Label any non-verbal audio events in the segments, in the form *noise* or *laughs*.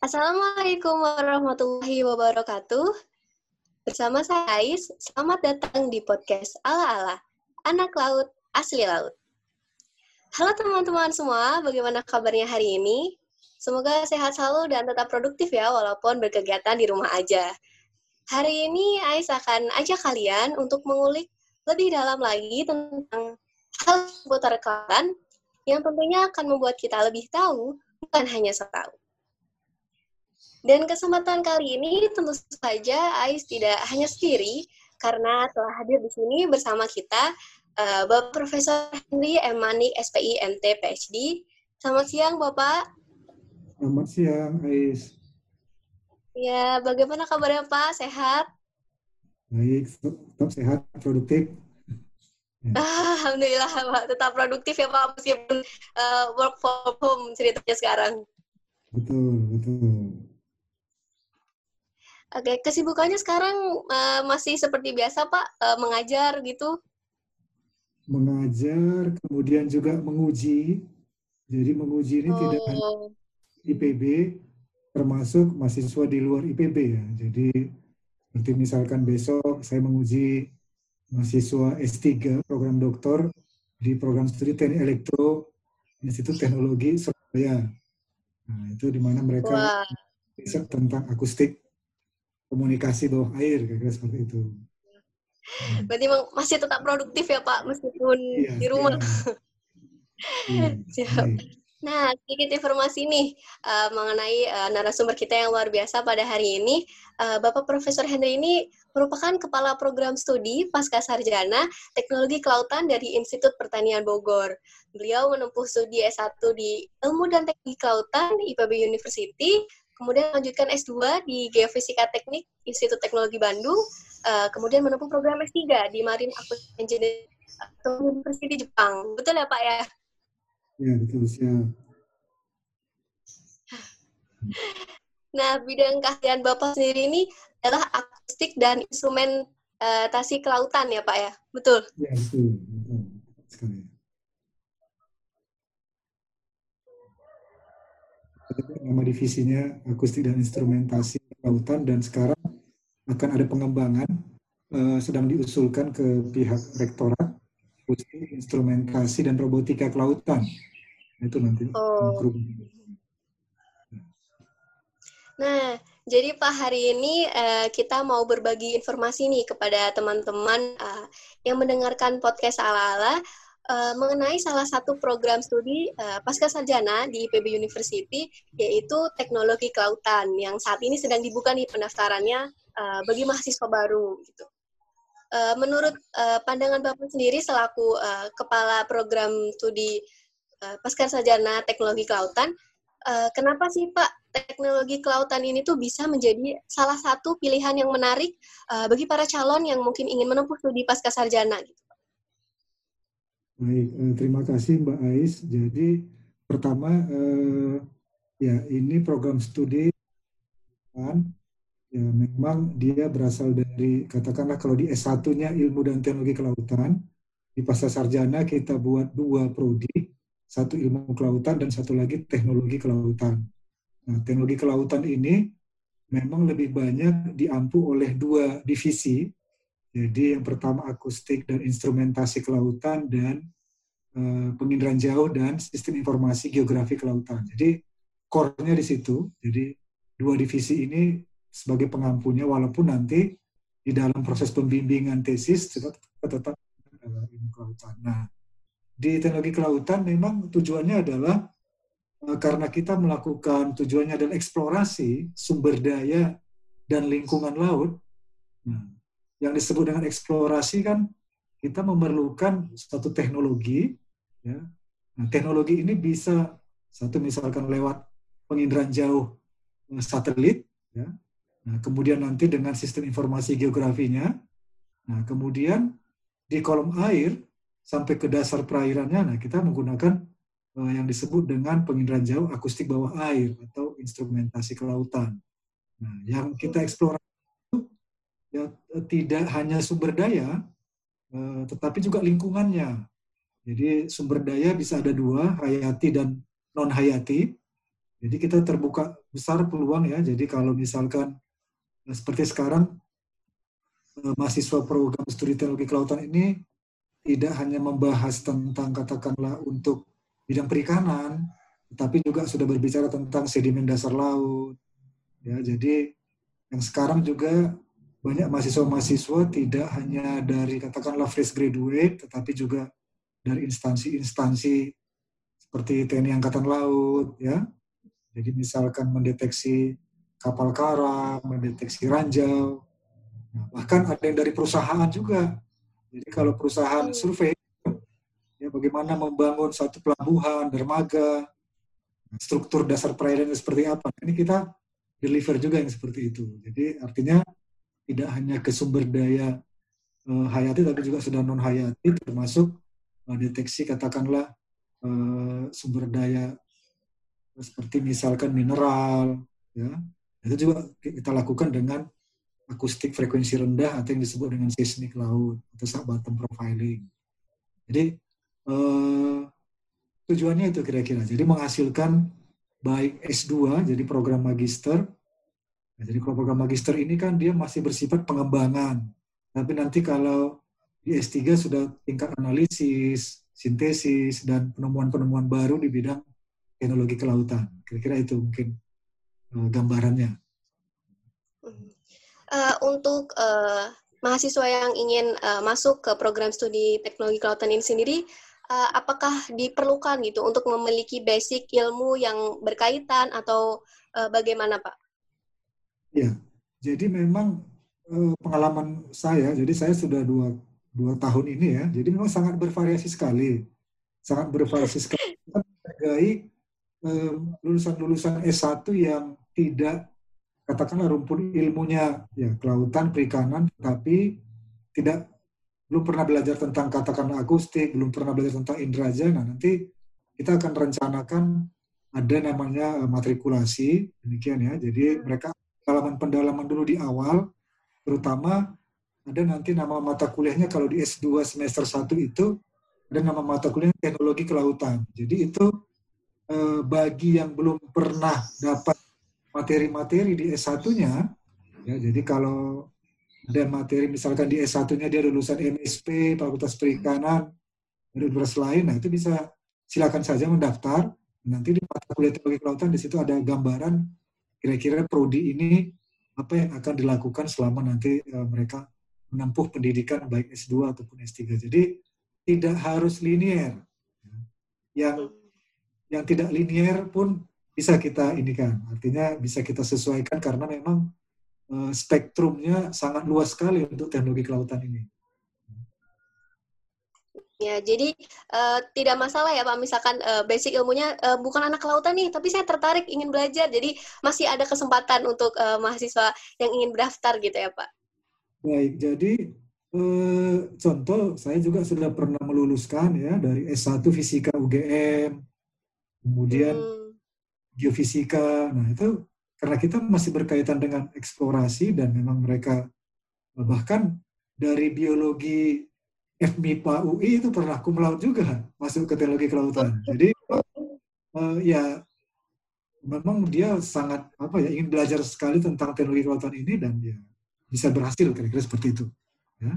Assalamualaikum warahmatullahi wabarakatuh. Bersama saya Ais, selamat datang di podcast Ala-Ala, Anak Laut, Asli Laut. Halo teman-teman semua, bagaimana kabarnya hari ini? Semoga sehat selalu dan tetap produktif ya, walaupun berkegiatan di rumah aja. Hari ini Ais akan ajak kalian untuk mengulik lebih dalam lagi tentang hal seputar kelautan yang tentunya akan membuat kita lebih tahu, bukan hanya so tahu. Dan kesempatan kali ini tentu saja Ais tidak hanya sendiri karena telah hadir di sini bersama kita uh, Bapak Profesor Henry M. Manik, SPI, MT, PhD. Selamat siang, Bapak. Selamat siang, Ais. Ya, bagaimana kabarnya Pak? Sehat? Baik, tetap sehat, produktif. Ya. *laughs* Alhamdulillah Pak, tetap produktif ya Pak, meskipun uh, work from home ceritanya sekarang. Betul, betul. Oke, kesibukannya sekarang uh, masih seperti biasa Pak, uh, mengajar gitu? Mengajar, kemudian juga menguji. Jadi menguji ini oh. tidak hanya IPB, termasuk mahasiswa di luar IPB ya. Jadi seperti misalkan besok saya menguji mahasiswa S3 program doktor di program studi teknik elektro Institut Teknologi Surabaya. Nah, itu di mana mereka bisa tentang akustik komunikasi bawah air kayak seperti itu. Berarti masih tetap produktif ya Pak meskipun iya, di rumah. Iya. *laughs* Siap. Nah, sedikit informasi nih uh, mengenai uh, narasumber kita yang luar biasa pada hari ini. Uh, Bapak Profesor Henry ini merupakan Kepala Program Studi Pasca Sarjana Teknologi Kelautan dari Institut Pertanian Bogor. Beliau menempuh studi S1 di Ilmu dan Teknik Kelautan IPB University kemudian lanjutkan S2 di Geofisika Teknik Institut Teknologi Bandung, uh, kemudian menempuh program S3 di Marine Aquatic Engineering University Jepang. Betul ya Pak ya? Ya, betul. Siap. *laughs* Nah, bidang keahlian Bapak sendiri ini adalah akustik dan instrumentasi kelautan ya Pak ya? Betul? Ya, betul. betul. Sekali. Nama divisinya akustik dan instrumentasi kelautan dan sekarang akan ada pengembangan uh, sedang diusulkan ke pihak rektorat akustik instrumentasi dan robotika kelautan. Itu nanti oh. nah jadi Pak hari ini uh, kita mau berbagi informasi nih kepada teman-teman uh, yang mendengarkan podcast ala-ala uh, mengenai salah satu program studi uh, pasca sarjana di IPB University yaitu teknologi kelautan yang saat ini sedang dibuka nih pendaftarannya uh, bagi mahasiswa baru gitu. Uh, menurut uh, pandangan Bapak sendiri selaku uh, kepala program studi uh, pasca sarjana teknologi kelautan, uh, kenapa sih Pak teknologi kelautan ini tuh bisa menjadi salah satu pilihan yang menarik uh, bagi para calon yang mungkin ingin menempuh studi pasca sarjana gitu? Baik, eh, terima kasih Mbak Ais. Jadi pertama eh, ya ini program studi kan ya memang dia berasal dari katakanlah kalau di S1-nya ilmu dan teknologi kelautan di pasca sarjana kita buat dua prodi satu ilmu kelautan dan satu lagi teknologi kelautan. Nah, teknologi kelautan ini memang lebih banyak diampu oleh dua divisi jadi yang pertama akustik dan instrumentasi kelautan dan uh, penginderaan jauh dan sistem informasi geografi kelautan. Jadi core-nya di situ. Jadi dua divisi ini sebagai pengampunya walaupun nanti di dalam proses pembimbingan tesis tetap tetap ilmu kelautan. Nah, di teknologi kelautan memang tujuannya adalah uh, karena kita melakukan tujuannya adalah eksplorasi sumber daya dan lingkungan laut. Nah, yang disebut dengan eksplorasi kan kita memerlukan suatu teknologi ya. Nah, teknologi ini bisa satu misalkan lewat penginderaan jauh eh, satelit ya. Nah, kemudian nanti dengan sistem informasi geografinya. Nah kemudian di kolom air sampai ke dasar perairannya nah kita menggunakan uh, yang disebut dengan penginderaan jauh akustik bawah air atau instrumentasi kelautan. Nah yang kita eksplorasi ya tidak hanya sumber daya, eh, tetapi juga lingkungannya. Jadi sumber daya bisa ada dua, hayati dan non hayati. Jadi kita terbuka besar peluang ya. Jadi kalau misalkan eh, seperti sekarang eh, mahasiswa program studi teknologi kelautan ini tidak hanya membahas tentang katakanlah untuk bidang perikanan, tetapi juga sudah berbicara tentang sedimen dasar laut. Ya, jadi yang sekarang juga banyak mahasiswa-mahasiswa tidak hanya dari katakanlah fresh graduate, tetapi juga dari instansi-instansi seperti TNI Angkatan Laut, ya. Jadi misalkan mendeteksi kapal karam, mendeteksi ranjau, nah, bahkan ada yang dari perusahaan juga. Jadi kalau perusahaan survei, ya bagaimana membangun satu pelabuhan, dermaga, struktur dasar perairan seperti apa. Ini kita deliver juga yang seperti itu. Jadi artinya tidak hanya ke sumber daya uh, hayati tapi juga sudah non hayati termasuk uh, deteksi katakanlah uh, sumber daya seperti misalkan mineral ya. Itu juga kita lakukan dengan akustik frekuensi rendah atau yang disebut dengan seismik laut atau bottom profiling. Jadi uh, tujuannya itu kira-kira. Jadi menghasilkan baik S2 jadi program magister Nah, jadi kalau program magister ini kan dia masih bersifat pengembangan. Tapi nanti kalau di S3 sudah tingkat analisis, sintesis, dan penemuan-penemuan baru di bidang teknologi kelautan. Kira-kira itu mungkin uh, gambarannya. Uh, untuk uh, mahasiswa yang ingin uh, masuk ke program studi teknologi kelautan ini sendiri, uh, apakah diperlukan gitu untuk memiliki basic ilmu yang berkaitan atau uh, bagaimana Pak? Ya, jadi memang eh, pengalaman saya, jadi saya sudah dua, dua tahun ini ya, jadi memang sangat bervariasi sekali. Sangat bervariasi *laughs* sekali. Kita menghargai eh, lulusan-lulusan S1 yang tidak, katakanlah rumpun ilmunya ya kelautan, perikanan, tapi tidak belum pernah belajar tentang katakanlah akustik, belum pernah belajar tentang indraja. Nah, nanti kita akan rencanakan ada namanya matrikulasi demikian ya. Jadi mereka pendalaman-pendalaman dulu di awal, terutama ada nanti nama mata kuliahnya kalau di S2 semester 1 itu ada nama mata kuliah teknologi kelautan. Jadi itu eh, bagi yang belum pernah dapat materi-materi di S1-nya, ya, jadi kalau ada materi misalkan di S1-nya dia lulusan MSP, Fakultas Perikanan, universitas lain, nah itu bisa silakan saja mendaftar. Nanti di mata kuliah teknologi kelautan di situ ada gambaran kira-kira prodi ini apa yang akan dilakukan selama nanti uh, mereka menempuh pendidikan baik S2 ataupun S3. Jadi tidak harus linier. Yang yang tidak linier pun bisa kita ini kan, artinya bisa kita sesuaikan karena memang uh, spektrumnya sangat luas sekali untuk teknologi kelautan ini. Ya, jadi uh, tidak masalah ya Pak, misalkan uh, basic ilmunya uh, bukan anak kelautan nih, tapi saya tertarik ingin belajar, jadi masih ada kesempatan untuk uh, mahasiswa yang ingin berdaftar gitu ya Pak. Baik, jadi uh, contoh saya juga sudah pernah meluluskan ya dari S1 Fisika UGM, kemudian hmm. Geofisika, nah itu karena kita masih berkaitan dengan eksplorasi dan memang mereka bahkan dari biologi FMIPA UI itu pernah cum laude juga masuk ke teknologi kelautan. Jadi uh, ya memang dia sangat apa ya ingin belajar sekali tentang teknologi kelautan ini dan ya bisa berhasil kira-kira seperti itu. Ya.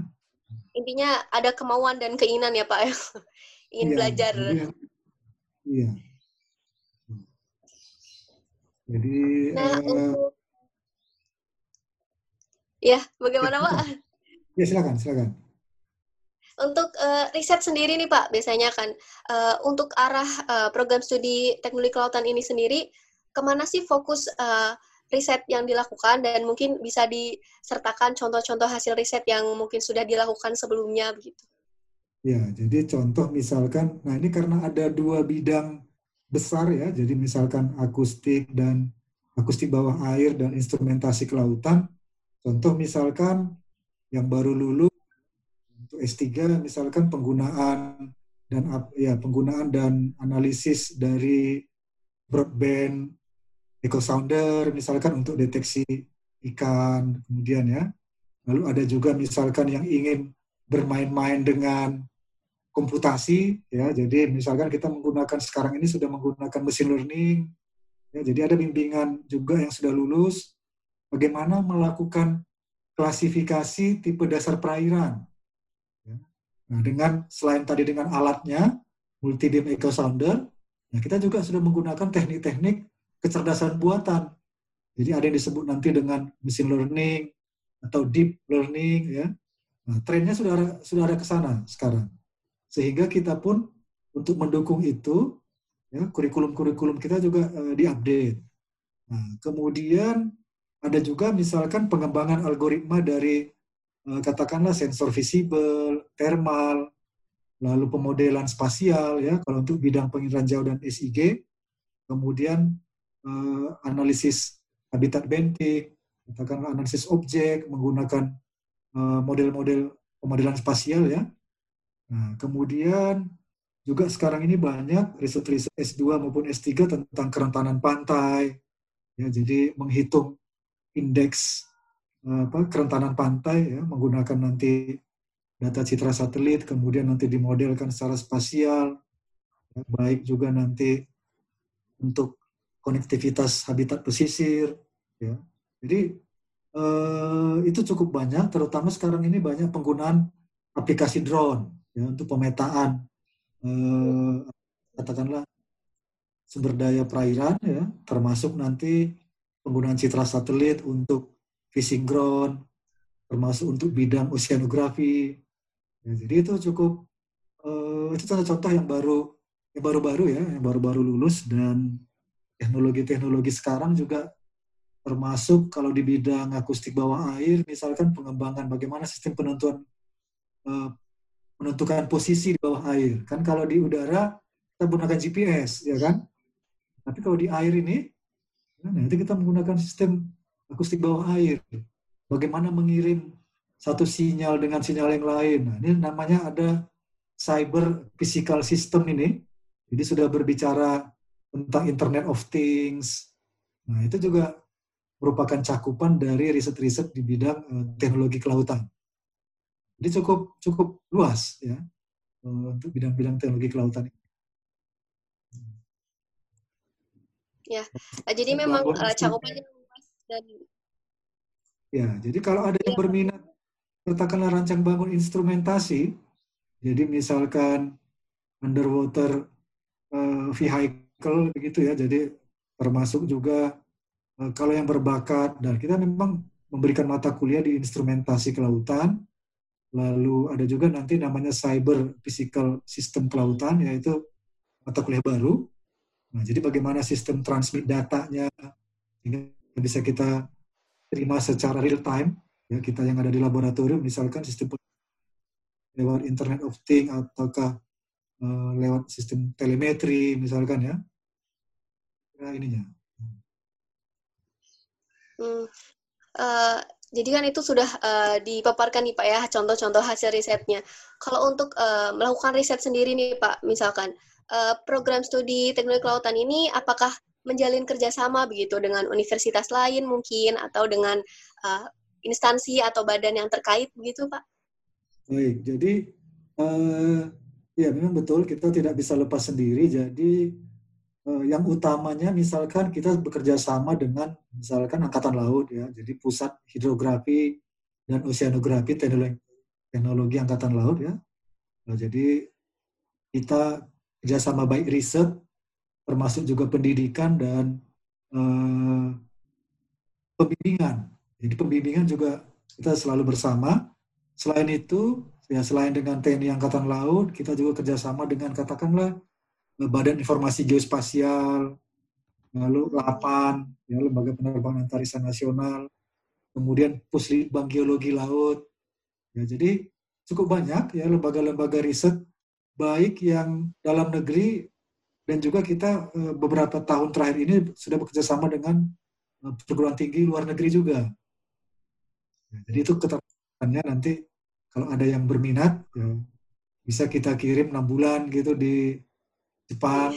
Intinya ada kemauan dan keinginan ya Pak ya *laughs* ingin iya, belajar. Iya. iya. Jadi. Nah, uh, ya bagaimana Pak? Ya silakan silakan. Untuk uh, riset sendiri nih Pak, biasanya kan uh, untuk arah uh, program studi teknologi kelautan ini sendiri, ke mana sih fokus uh, riset yang dilakukan dan mungkin bisa disertakan contoh-contoh hasil riset yang mungkin sudah dilakukan sebelumnya begitu? Ya, jadi contoh misalkan, nah ini karena ada dua bidang besar ya, jadi misalkan akustik dan akustik bawah air dan instrumentasi kelautan. Contoh misalkan yang baru lulus untuk S3 misalkan penggunaan dan ya penggunaan dan analisis dari broadband echo sounder misalkan untuk deteksi ikan kemudian ya. Lalu ada juga misalkan yang ingin bermain-main dengan komputasi ya. Jadi misalkan kita menggunakan sekarang ini sudah menggunakan machine learning Ya, jadi ada bimbingan juga yang sudah lulus bagaimana melakukan klasifikasi tipe dasar perairan. Nah, dengan selain tadi dengan alatnya multi beam echo sounder, nah kita juga sudah menggunakan teknik-teknik kecerdasan buatan. Jadi ada yang disebut nanti dengan machine learning atau deep learning ya. Nah, trennya sudah ada, sudah ada ke sana sekarang. Sehingga kita pun untuk mendukung itu ya kurikulum-kurikulum kita juga uh, diupdate. Nah, kemudian ada juga misalkan pengembangan algoritma dari katakanlah sensor visible, thermal, lalu pemodelan spasial ya kalau untuk bidang pengirian jauh dan SIG, kemudian uh, analisis habitat bentik, katakanlah analisis objek menggunakan model-model pemodelan spasial ya. Nah, kemudian juga sekarang ini banyak riset-riset S2 maupun S3 tentang kerentanan pantai. Ya, jadi menghitung indeks apa kerentanan pantai ya menggunakan nanti data citra satelit kemudian nanti dimodelkan secara spasial ya, baik juga nanti untuk konektivitas habitat pesisir ya. Jadi eh, itu cukup banyak terutama sekarang ini banyak penggunaan aplikasi drone ya untuk pemetaan eh, katakanlah sumber daya perairan ya, termasuk nanti penggunaan citra satelit untuk fishing ground, termasuk untuk bidang oceanografi. Ya, jadi itu cukup eh, itu contoh-contoh yang baru yang baru-baru ya, yang baru-baru lulus dan teknologi-teknologi sekarang juga termasuk kalau di bidang akustik bawah air, misalkan pengembangan bagaimana sistem penentuan eh, menentukan posisi di bawah air. Kan kalau di udara kita menggunakan GPS, ya kan? Tapi kalau di air ini, nanti kita menggunakan sistem akustik bawah air. Bagaimana mengirim satu sinyal dengan sinyal yang lain. Nah, ini namanya ada cyber physical system ini. Jadi sudah berbicara tentang Internet of Things. Nah, itu juga merupakan cakupan dari riset-riset di bidang uh, teknologi kelautan. Jadi cukup cukup luas ya eh, untuk bidang-bidang teknologi kelautan ini. Ya, eh, jadi memang uh, cakupannya dan Ya, jadi kalau ada yang ya. berminat katakanlah rancang bangun instrumentasi, jadi misalkan underwater uh, vehicle begitu ya, jadi termasuk juga uh, kalau yang berbakat dan kita memang memberikan mata kuliah di instrumentasi kelautan, Lalu ada juga nanti namanya Cyber Physical System Kelautan, yaitu mata kuliah baru. Nah, jadi bagaimana sistem transmit datanya sehingga bisa kita terima secara real time, ya kita yang ada di laboratorium, misalkan sistem lewat Internet of Things ataukah uh, lewat sistem telemetri, misalkan ya. Nah, ininya. Hmm. Uh, jadi kan itu sudah uh, dipaparkan nih Pak ya contoh-contoh hasil risetnya. Kalau untuk uh, melakukan riset sendiri nih Pak, misalkan uh, program studi teknologi kelautan ini apakah menjalin kerjasama begitu dengan universitas lain mungkin atau dengan uh, instansi atau badan yang terkait begitu Pak? Baik, jadi uh, ya memang betul kita tidak bisa lepas sendiri. Jadi uh, yang utamanya misalkan kita bekerja sama dengan misalkan angkatan laut ya, jadi pusat hidrografi dan oceanografi teknologi, teknologi angkatan laut ya. Nah, jadi kita kerjasama baik riset, termasuk juga pendidikan dan uh, pembimbingan. Jadi pembimbingan juga kita selalu bersama. Selain itu, ya selain dengan TNI Angkatan Laut, kita juga kerjasama dengan katakanlah Badan Informasi Geospasial, lalu LAPAN, ya, Lembaga Penerbangan Antarisan Nasional, kemudian Puslitbang Geologi Laut. Ya, jadi cukup banyak ya lembaga-lembaga riset baik yang dalam negeri dan juga kita eh, beberapa tahun terakhir ini sudah bekerja sama dengan eh, perguruan tinggi luar negeri juga. Ya, jadi itu keterkaitannya nanti kalau ada yang berminat ya bisa kita kirim enam bulan gitu di Jepang,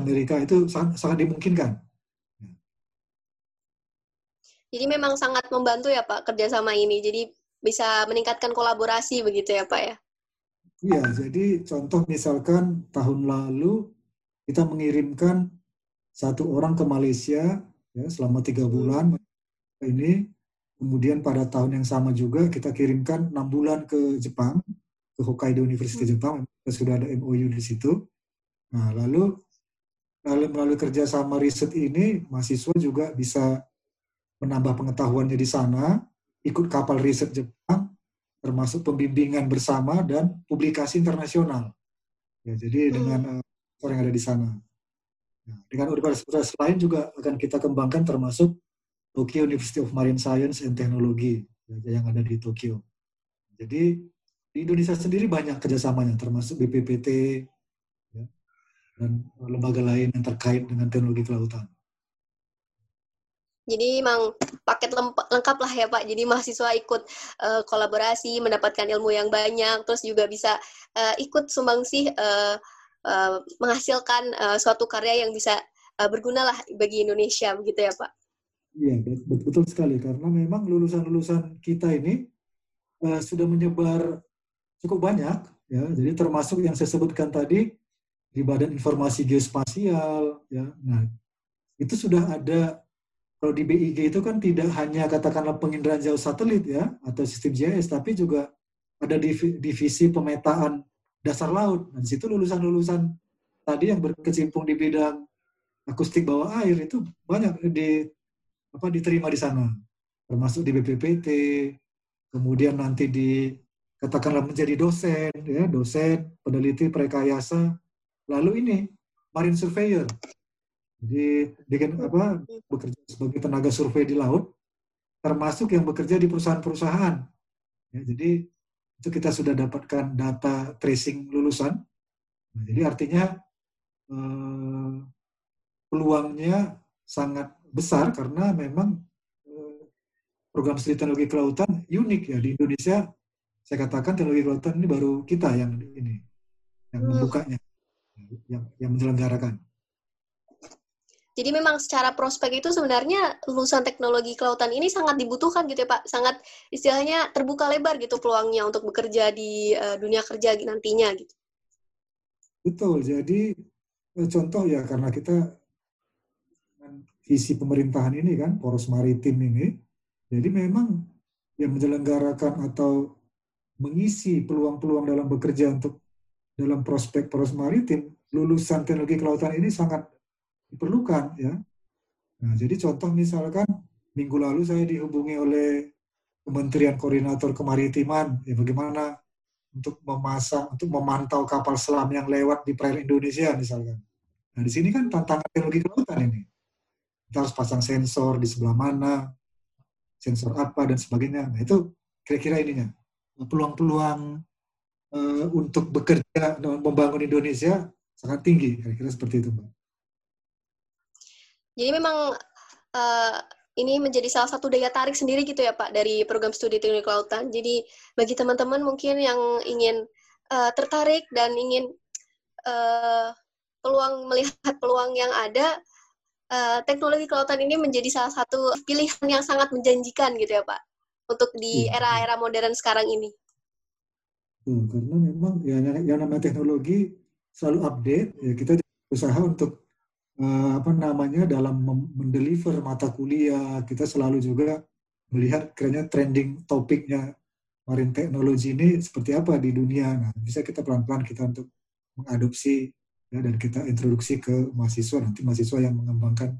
Amerika itu sangat, sangat dimungkinkan. Jadi memang sangat membantu ya Pak kerjasama ini. Jadi bisa meningkatkan kolaborasi begitu ya Pak ya? Iya, jadi contoh misalkan tahun lalu kita mengirimkan satu orang ke Malaysia ya selama tiga bulan ini. Kemudian pada tahun yang sama juga kita kirimkan enam bulan ke Jepang ke Hokkaido University Jepang. Kita sudah ada MOU di situ. Nah lalu lalu melalui kerjasama riset ini mahasiswa juga bisa menambah pengetahuannya di sana ikut kapal riset Jepang termasuk pembimbingan bersama dan publikasi internasional. Ya jadi hmm. dengan uh, orang yang ada di sana Nah, dengan universitas lain juga akan kita kembangkan termasuk Tokyo University of Marine Science and Technology ya, yang ada di Tokyo. Jadi di Indonesia sendiri banyak kerjasamanya, termasuk BPPT ya, dan lembaga lain yang terkait dengan teknologi kelautan. Jadi memang paket lengkap lah ya Pak. Jadi mahasiswa ikut uh, kolaborasi, mendapatkan ilmu yang banyak, terus juga bisa uh, ikut sumbangsi uh, uh, menghasilkan uh, suatu karya yang bisa uh, berguna lah bagi Indonesia begitu ya Pak? Iya betul, betul sekali. Karena memang lulusan-lulusan kita ini uh, sudah menyebar cukup banyak ya. Jadi termasuk yang saya sebutkan tadi di Badan Informasi Geospasial ya. Nah itu sudah ada kalau di BIG itu kan tidak hanya katakanlah penginderaan jauh satelit ya atau sistem GIS tapi juga ada divisi pemetaan dasar laut. Nah, di situ lulusan-lulusan tadi yang berkecimpung di bidang akustik bawah air itu banyak di apa diterima di sana, termasuk di BPPT, kemudian nanti di katakanlah menjadi dosen, ya dosen, peneliti, prekayasa, lalu ini marine surveyor, jadi dengan apa bekerja sebagai tenaga survei di laut, termasuk yang bekerja di perusahaan-perusahaan. Ya, jadi itu kita sudah dapatkan data tracing lulusan. Nah, jadi artinya eh, peluangnya sangat besar karena memang eh, program studi teknologi kelautan unik ya di Indonesia. Saya katakan teknologi kelautan ini baru kita yang ini yang hmm. membukanya, yang yang menyelenggarakan. Jadi memang secara prospek itu sebenarnya lulusan teknologi kelautan ini sangat dibutuhkan gitu ya Pak, sangat istilahnya terbuka lebar gitu peluangnya untuk bekerja di uh, dunia kerja nantinya gitu. Betul, jadi eh, contoh ya karena kita visi pemerintahan ini kan poros maritim ini, jadi memang yang menyelenggarakan atau mengisi peluang-peluang dalam bekerja untuk dalam prospek poros maritim lulusan teknologi kelautan ini sangat diperlukan ya. Nah, jadi contoh misalkan minggu lalu saya dihubungi oleh Kementerian Koordinator Kemaritiman, ya bagaimana untuk memasang, untuk memantau kapal selam yang lewat di perairan Indonesia misalkan. Nah di sini kan tantangan teknologi kelautan ini. Kita harus pasang sensor di sebelah mana, sensor apa dan sebagainya. Nah itu kira-kira ininya peluang-peluang uh, untuk bekerja membangun Indonesia sangat tinggi, kira-kira seperti itu, Mbak. Jadi memang uh, ini menjadi salah satu daya tarik sendiri gitu ya Pak dari program studi teknik kelautan. Jadi bagi teman-teman mungkin yang ingin uh, tertarik dan ingin uh, peluang melihat peluang yang ada, uh, teknologi kelautan ini menjadi salah satu pilihan yang sangat menjanjikan gitu ya Pak untuk di iya. era-era modern sekarang ini. Hmm, karena memang ya yang namanya teknologi selalu update, ya kita berusaha untuk uh, apa namanya dalam mendeliver mata kuliah kita selalu juga melihat kiranya trending topiknya marine teknologi ini seperti apa di dunia. Nah, bisa kita pelan-pelan kita untuk mengadopsi ya, dan kita introduksi ke mahasiswa nanti mahasiswa yang mengembangkan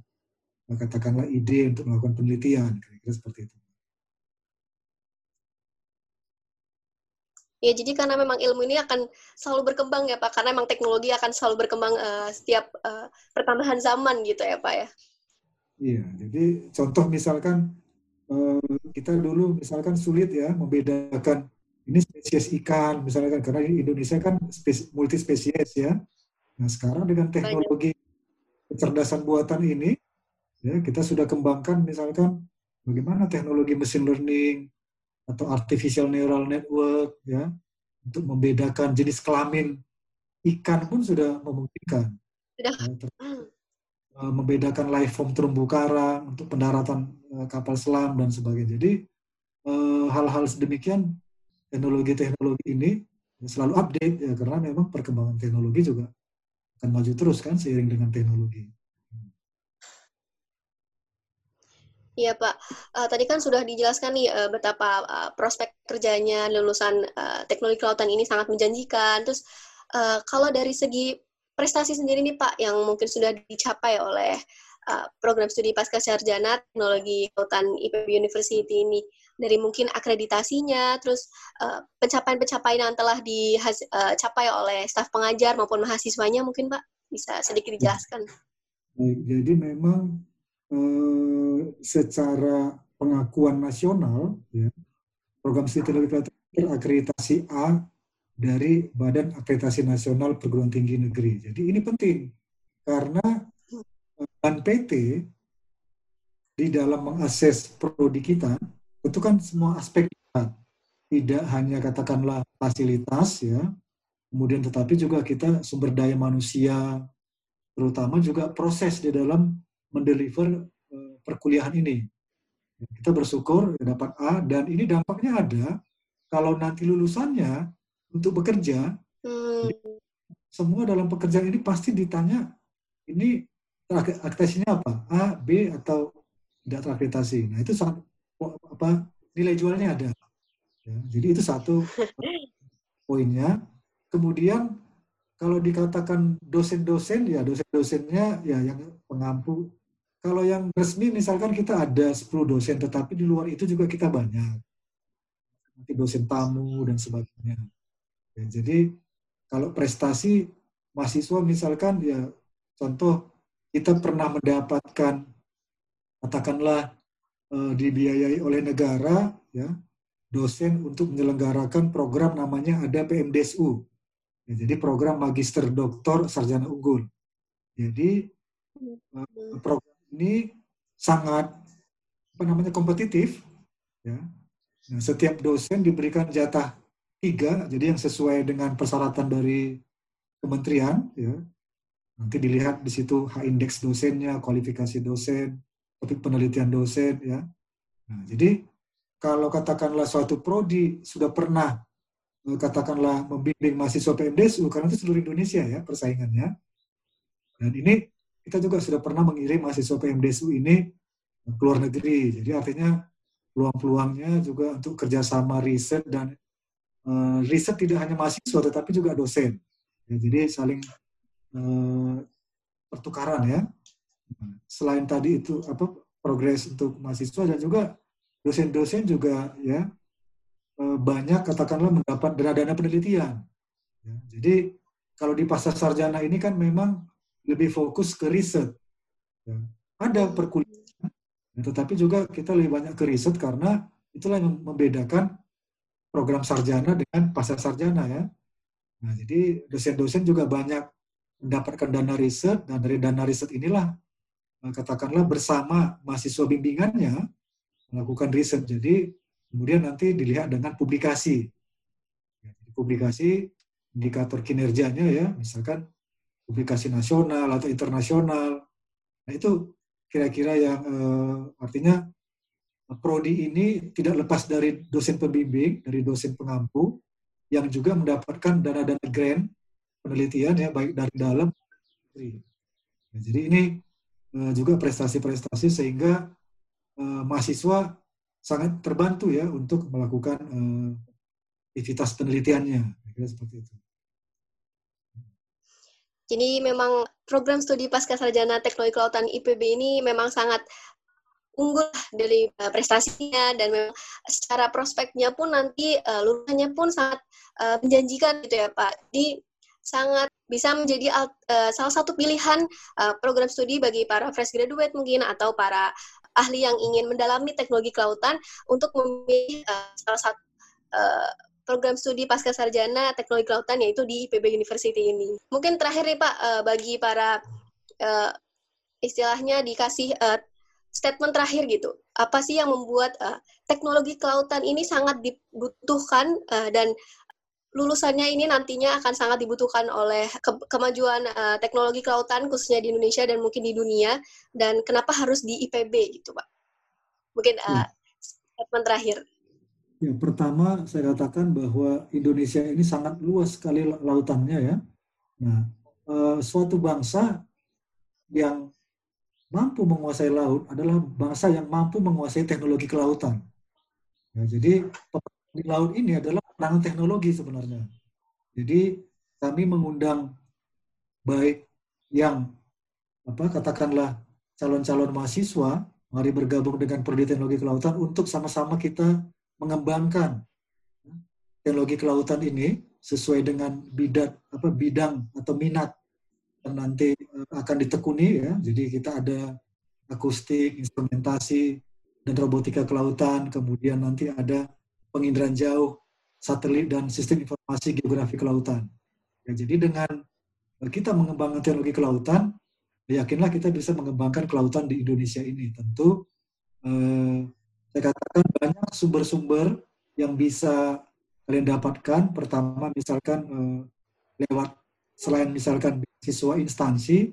katakanlah ide untuk melakukan penelitian kira-kira seperti itu. Ya, jadi karena memang ilmu ini akan selalu berkembang ya Pak, karena memang teknologi akan selalu berkembang uh, setiap uh, pertambahan zaman gitu ya Pak ya. Iya, jadi contoh misalkan uh, kita dulu misalkan sulit ya membedakan ini spesies ikan misalkan karena Indonesia kan spes, multi spesies ya. Nah sekarang dengan teknologi kecerdasan buatan ini ya kita sudah kembangkan misalkan bagaimana teknologi machine learning atau artificial neural network ya untuk membedakan jenis kelamin ikan pun sudah memungkinkan. Sudah. Ya, uh, membedakan life form terumbu karang untuk pendaratan uh, kapal selam dan sebagainya. Jadi uh, hal-hal sedemikian teknologi-teknologi ini selalu update ya karena memang perkembangan teknologi juga akan maju terus kan seiring dengan teknologi. Iya Pak, uh, tadi kan sudah dijelaskan nih uh, betapa uh, prospek kerjanya lulusan uh, teknologi kelautan ini sangat menjanjikan. Terus uh, kalau dari segi prestasi sendiri nih Pak, yang mungkin sudah dicapai oleh uh, program studi pasca sarjana teknologi kelautan IPB University ini, dari mungkin akreditasinya, terus pencapaian-pencapaian yang telah dicapai uh, oleh staf pengajar maupun mahasiswanya mungkin Pak, bisa sedikit dijelaskan. Baik, jadi memang eh, secara pengakuan nasional, ya, program studi teknologi terakreditasi A dari Badan Akreditasi Nasional Perguruan Tinggi Negeri. Jadi ini penting karena BAN PT di dalam mengakses prodi kita itu kan semua aspek tidak hanya katakanlah fasilitas ya kemudian tetapi juga kita sumber daya manusia terutama juga proses di dalam mendeliver uh, perkuliahan ini. Kita bersyukur dapat A dan ini dampaknya ada kalau nanti lulusannya untuk bekerja hmm. semua dalam pekerjaan ini pasti ditanya ini akreditasinya apa A B atau tidak terakreditasi. Nah itu sangat apa nilai jualnya ada. Ya, jadi itu satu *laughs* poinnya. Kemudian kalau dikatakan dosen-dosen ya dosen-dosennya ya yang pengampu kalau yang resmi misalkan kita ada 10 dosen tetapi di luar itu juga kita banyak. Nanti dosen tamu dan sebagainya. Ya, jadi kalau prestasi mahasiswa misalkan ya contoh kita pernah mendapatkan katakanlah eh, dibiayai oleh negara ya dosen untuk menyelenggarakan program namanya ada PMDSU Ya, jadi program magister doktor sarjana unggul. Jadi uh, program ini sangat apa namanya kompetitif. Ya. Nah, setiap dosen diberikan jatah tiga, jadi yang sesuai dengan persyaratan dari kementerian. Ya. Nanti dilihat di situ H indeks dosennya, kualifikasi dosen, topik penelitian dosen. Ya. Nah, jadi kalau katakanlah suatu prodi sudah pernah katakanlah membimbing mahasiswa PMDSU karena itu seluruh Indonesia ya persaingannya. Dan ini kita juga sudah pernah mengirim mahasiswa PMDSU ini ke luar negeri. Jadi artinya peluang-peluangnya juga untuk kerjasama riset dan uh, riset tidak hanya mahasiswa tetapi juga dosen. Ya, jadi saling uh, pertukaran ya. Selain tadi itu apa progres untuk mahasiswa dan juga dosen-dosen juga ya Eh, banyak katakanlah mendapat dana-dana penelitian. Ya, jadi kalau di pasar sarjana ini kan memang lebih fokus ke riset. Ya, ada perkuliahan, ya, tetapi juga kita lebih banyak ke riset karena itulah yang membedakan program sarjana dengan pasar sarjana ya. Nah, jadi dosen-dosen juga banyak mendapatkan dana riset dan dari dana riset inilah eh, katakanlah bersama mahasiswa bimbingannya melakukan riset. Jadi Kemudian nanti dilihat dengan publikasi. Ya, publikasi indikator kinerjanya ya, misalkan publikasi nasional atau internasional. Nah itu kira-kira yang eh, artinya prodi ini tidak lepas dari dosen pembimbing, dari dosen pengampu, yang juga mendapatkan dana-dana grant penelitian ya baik dari dalam nah, jadi ini eh, juga prestasi-prestasi sehingga eh, mahasiswa sangat terbantu ya untuk melakukan aktivitas penelitiannya, kira seperti itu. Jadi memang program studi pasca sarjana teknologi kelautan IPB ini memang sangat unggul dari uh, prestasinya dan memang secara prospeknya pun nanti uh, lulusannya pun sangat uh, menjanjikan gitu ya Pak. Jadi sangat bisa menjadi uh, salah satu pilihan uh, program studi bagi para fresh graduate mungkin atau para ahli yang ingin mendalami teknologi kelautan untuk memilih uh, salah satu uh, program studi pasca sarjana teknologi kelautan yaitu di IPB University ini. Mungkin terakhir nih Pak uh, bagi para uh, istilahnya dikasih uh, statement terakhir gitu. Apa sih yang membuat uh, teknologi kelautan ini sangat dibutuhkan uh, dan lulusannya ini nantinya akan sangat dibutuhkan oleh ke kemajuan uh, teknologi kelautan khususnya di Indonesia dan mungkin di dunia dan kenapa harus di IPB gitu Pak? Mungkin uh, statement terakhir. Ya, pertama saya katakan bahwa Indonesia ini sangat luas sekali lautannya ya. Nah, uh, suatu bangsa yang mampu menguasai laut adalah bangsa yang mampu menguasai teknologi kelautan. Ya, jadi di laut ini adalah perangan teknologi sebenarnya. Jadi kami mengundang baik yang apa katakanlah calon-calon mahasiswa mari bergabung dengan Prodi Teknologi Kelautan untuk sama-sama kita mengembangkan teknologi kelautan ini sesuai dengan bidang apa bidang atau minat yang nanti eh, akan ditekuni ya. Jadi kita ada akustik, instrumentasi dan robotika kelautan, kemudian nanti ada penginderaan jauh, satelit dan sistem informasi geografi kelautan. Ya, jadi dengan kita mengembangkan teknologi kelautan, yakinlah kita bisa mengembangkan kelautan di Indonesia ini. Tentu eh, saya katakan banyak sumber-sumber yang bisa kalian dapatkan. Pertama misalkan eh, lewat selain misalkan siswa instansi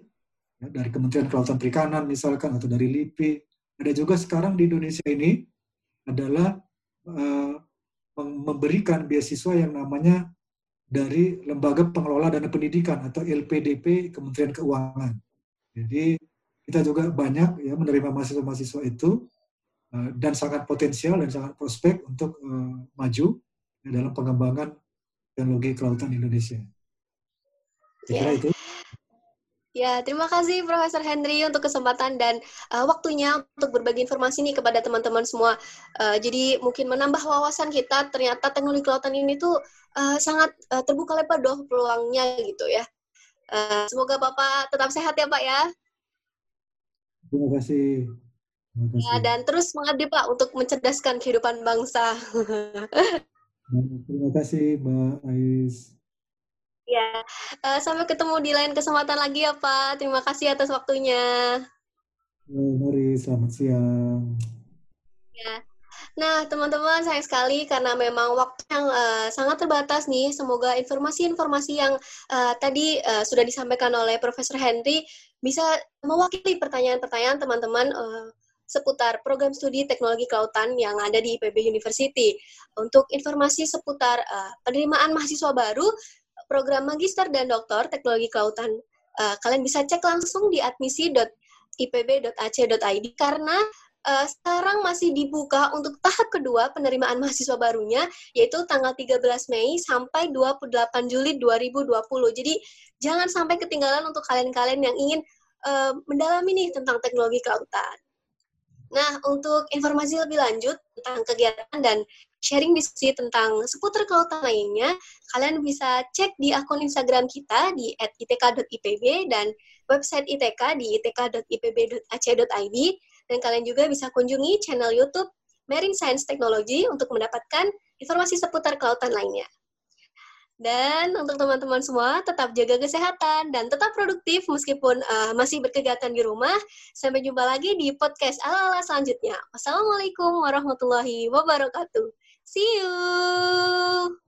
ya, dari Kementerian Kelautan Perikanan misalkan atau dari LIPI, ada juga sekarang di Indonesia ini adalah uh, memberikan beasiswa yang namanya dari Lembaga Pengelola Dana Pendidikan atau LPDP Kementerian Keuangan. Jadi kita juga banyak ya menerima mahasiswa-mahasiswa itu dan sangat potensial dan sangat prospek untuk uh, maju dalam pengembangan teknologi kelautan Indonesia. Saya yeah. itu. Ya, terima kasih Profesor Henry untuk kesempatan dan uh, waktunya untuk berbagi informasi nih kepada teman-teman semua. Uh, jadi mungkin menambah wawasan kita, ternyata teknologi kelautan ini tuh uh, sangat uh, terbuka lebar doh peluangnya gitu ya. Uh, semoga Bapak tetap sehat ya Pak ya. Terima kasih. Ya, dan terus mengabdi Pak untuk mencerdaskan kehidupan bangsa. Terima kasih Mbak Ais. Ya, uh, sampai ketemu di lain kesempatan lagi ya Pak. Terima kasih atas waktunya. Oh, mari, selamat siang. Ya. Nah, teman-teman, sayang sekali karena memang waktu yang uh, sangat terbatas nih. Semoga informasi-informasi yang uh, tadi uh, sudah disampaikan oleh Profesor Henry bisa mewakili pertanyaan-pertanyaan teman-teman uh, seputar program studi teknologi kelautan yang ada di IPB University. Untuk informasi seputar uh, penerimaan mahasiswa baru, program magister dan doktor teknologi kelautan. Uh, kalian bisa cek langsung di admisi.ipb.ac.id karena uh, sekarang masih dibuka untuk tahap kedua penerimaan mahasiswa barunya yaitu tanggal 13 Mei sampai 28 Juli 2020. Jadi jangan sampai ketinggalan untuk kalian-kalian yang ingin uh, mendalami nih tentang teknologi kelautan. Nah, untuk informasi lebih lanjut tentang kegiatan dan sharing diskusi tentang seputar kelautan lainnya, kalian bisa cek di akun Instagram kita di @itk.ipb dan website ITK di itk.ipb.ac.id dan kalian juga bisa kunjungi channel YouTube Marine Science Technology untuk mendapatkan informasi seputar kelautan lainnya. Dan untuk teman-teman semua, tetap jaga kesehatan dan tetap produktif meskipun uh, masih berkegiatan di rumah. Sampai jumpa lagi di podcast ala-ala selanjutnya. Wassalamualaikum warahmatullahi wabarakatuh. See you!